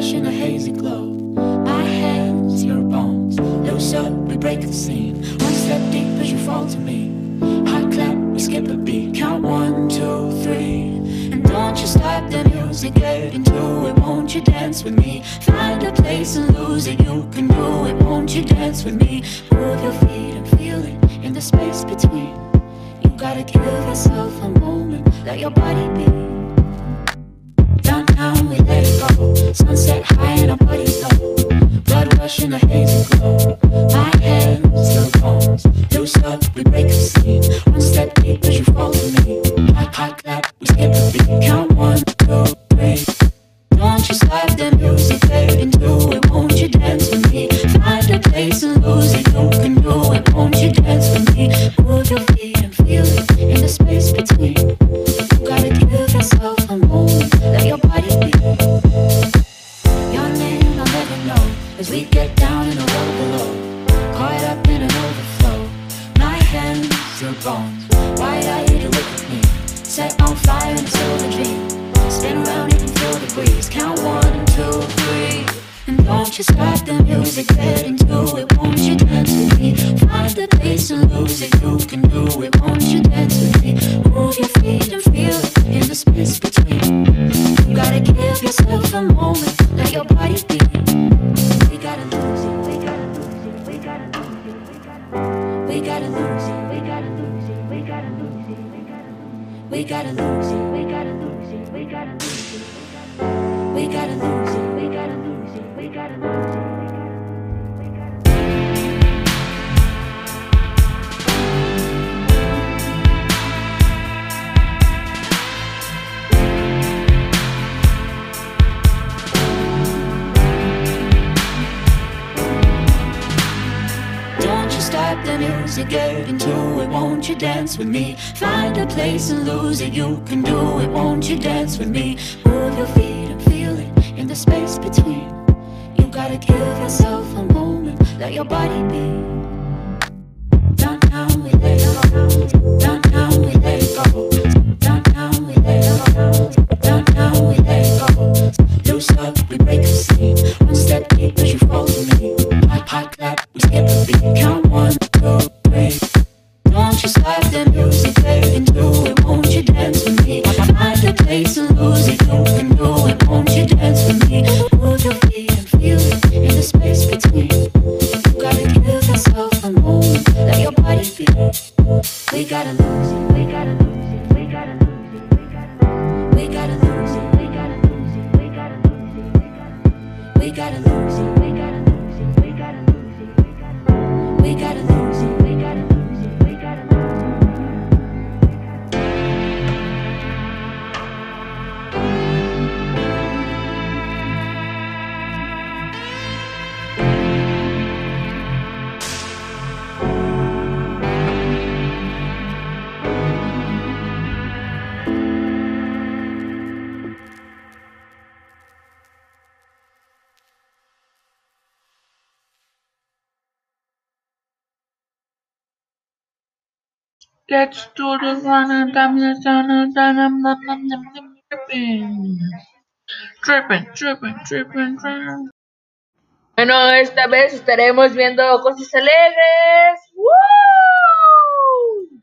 rush in a hazy glow. My hands, your bones. Loose up, we break the scene. One step deep as you fall to me. Hot clap, we skip a beat. Count one, two, three. And don't you stop the music, get into it. Won't you dance with me? Find a place and lose it. You can do it. Won't you dance with me? Move your feet and feel it in the space between. You gotta give yourself a moment. Let your body be. Your bones. Wide-eyed, you look at me. Set on fire a silver dream. Spin around, you feel the breeze. Count one, two, three. And don't you stop the music, get into it. Won't you dance with me? Find the place and lose it. You can do it. Won't you dance with me? Move your feet and feel it in the space between. You gotta give yourself a moment. We gotta lose it. We gotta lose it. We gotta lose it. We gotta lose it. We gotta lose it. We gotta lose it. The music, get into it. Won't you dance with me? Find a place and lose it. You can do it. Won't you dance with me? Move your feet and feel it in the space between. You gotta give yourself a moment. Let your body be. Downtown we let it We gotta lose it. We gotta lose it. Let's do and damn tripping. Tripping, tripping, tripping, tripping. Bueno, esta vez estaremos viendo cosas alegres.